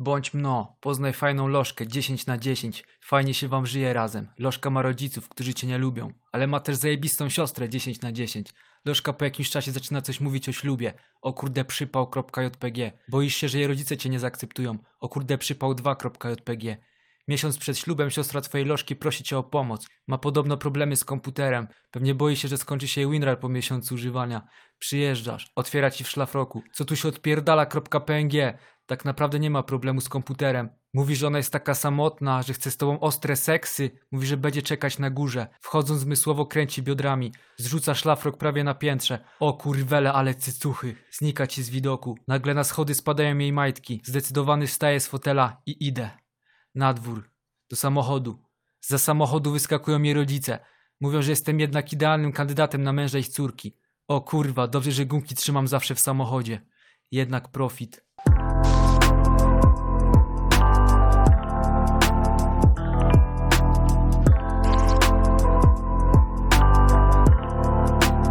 Bądź mno, poznaj fajną lożkę 10 na 10. Fajnie się wam żyje razem. Lożka ma rodziców, którzy cię nie lubią, ale ma też zajebistą siostrę 10 na 10. Lożka po jakimś czasie zaczyna coś mówić o ślubie. O kurde przypał.jpg. Boisz się, że jej rodzice cię nie zaakceptują. O kurde przypał 2.jpg. Miesiąc przed ślubem siostra twojej lożki prosi cię o pomoc. Ma podobno problemy z komputerem. Pewnie boi się, że skończy się jej WinRAR po miesiącu używania. Przyjeżdżasz, otwiera ci w szlafroku. Co tu się odpierdala.png? Tak naprawdę nie ma problemu z komputerem. Mówi, że ona jest taka samotna, że chce z tobą ostre seksy. Mówi, że będzie czekać na górze. Wchodząc zmysłowo kręci biodrami. Zrzuca szlafrok prawie na piętrze. O kurwele, ale cycuchy. Znika ci z widoku. Nagle na schody spadają jej majtki. Zdecydowany wstaje z fotela i idę. Na dwór. Do samochodu. Za samochodu wyskakują jej rodzice. Mówią, że jestem jednak idealnym kandydatem na męża ich córki. O kurwa, dobrze, że gumki trzymam zawsze w samochodzie. Jednak profit.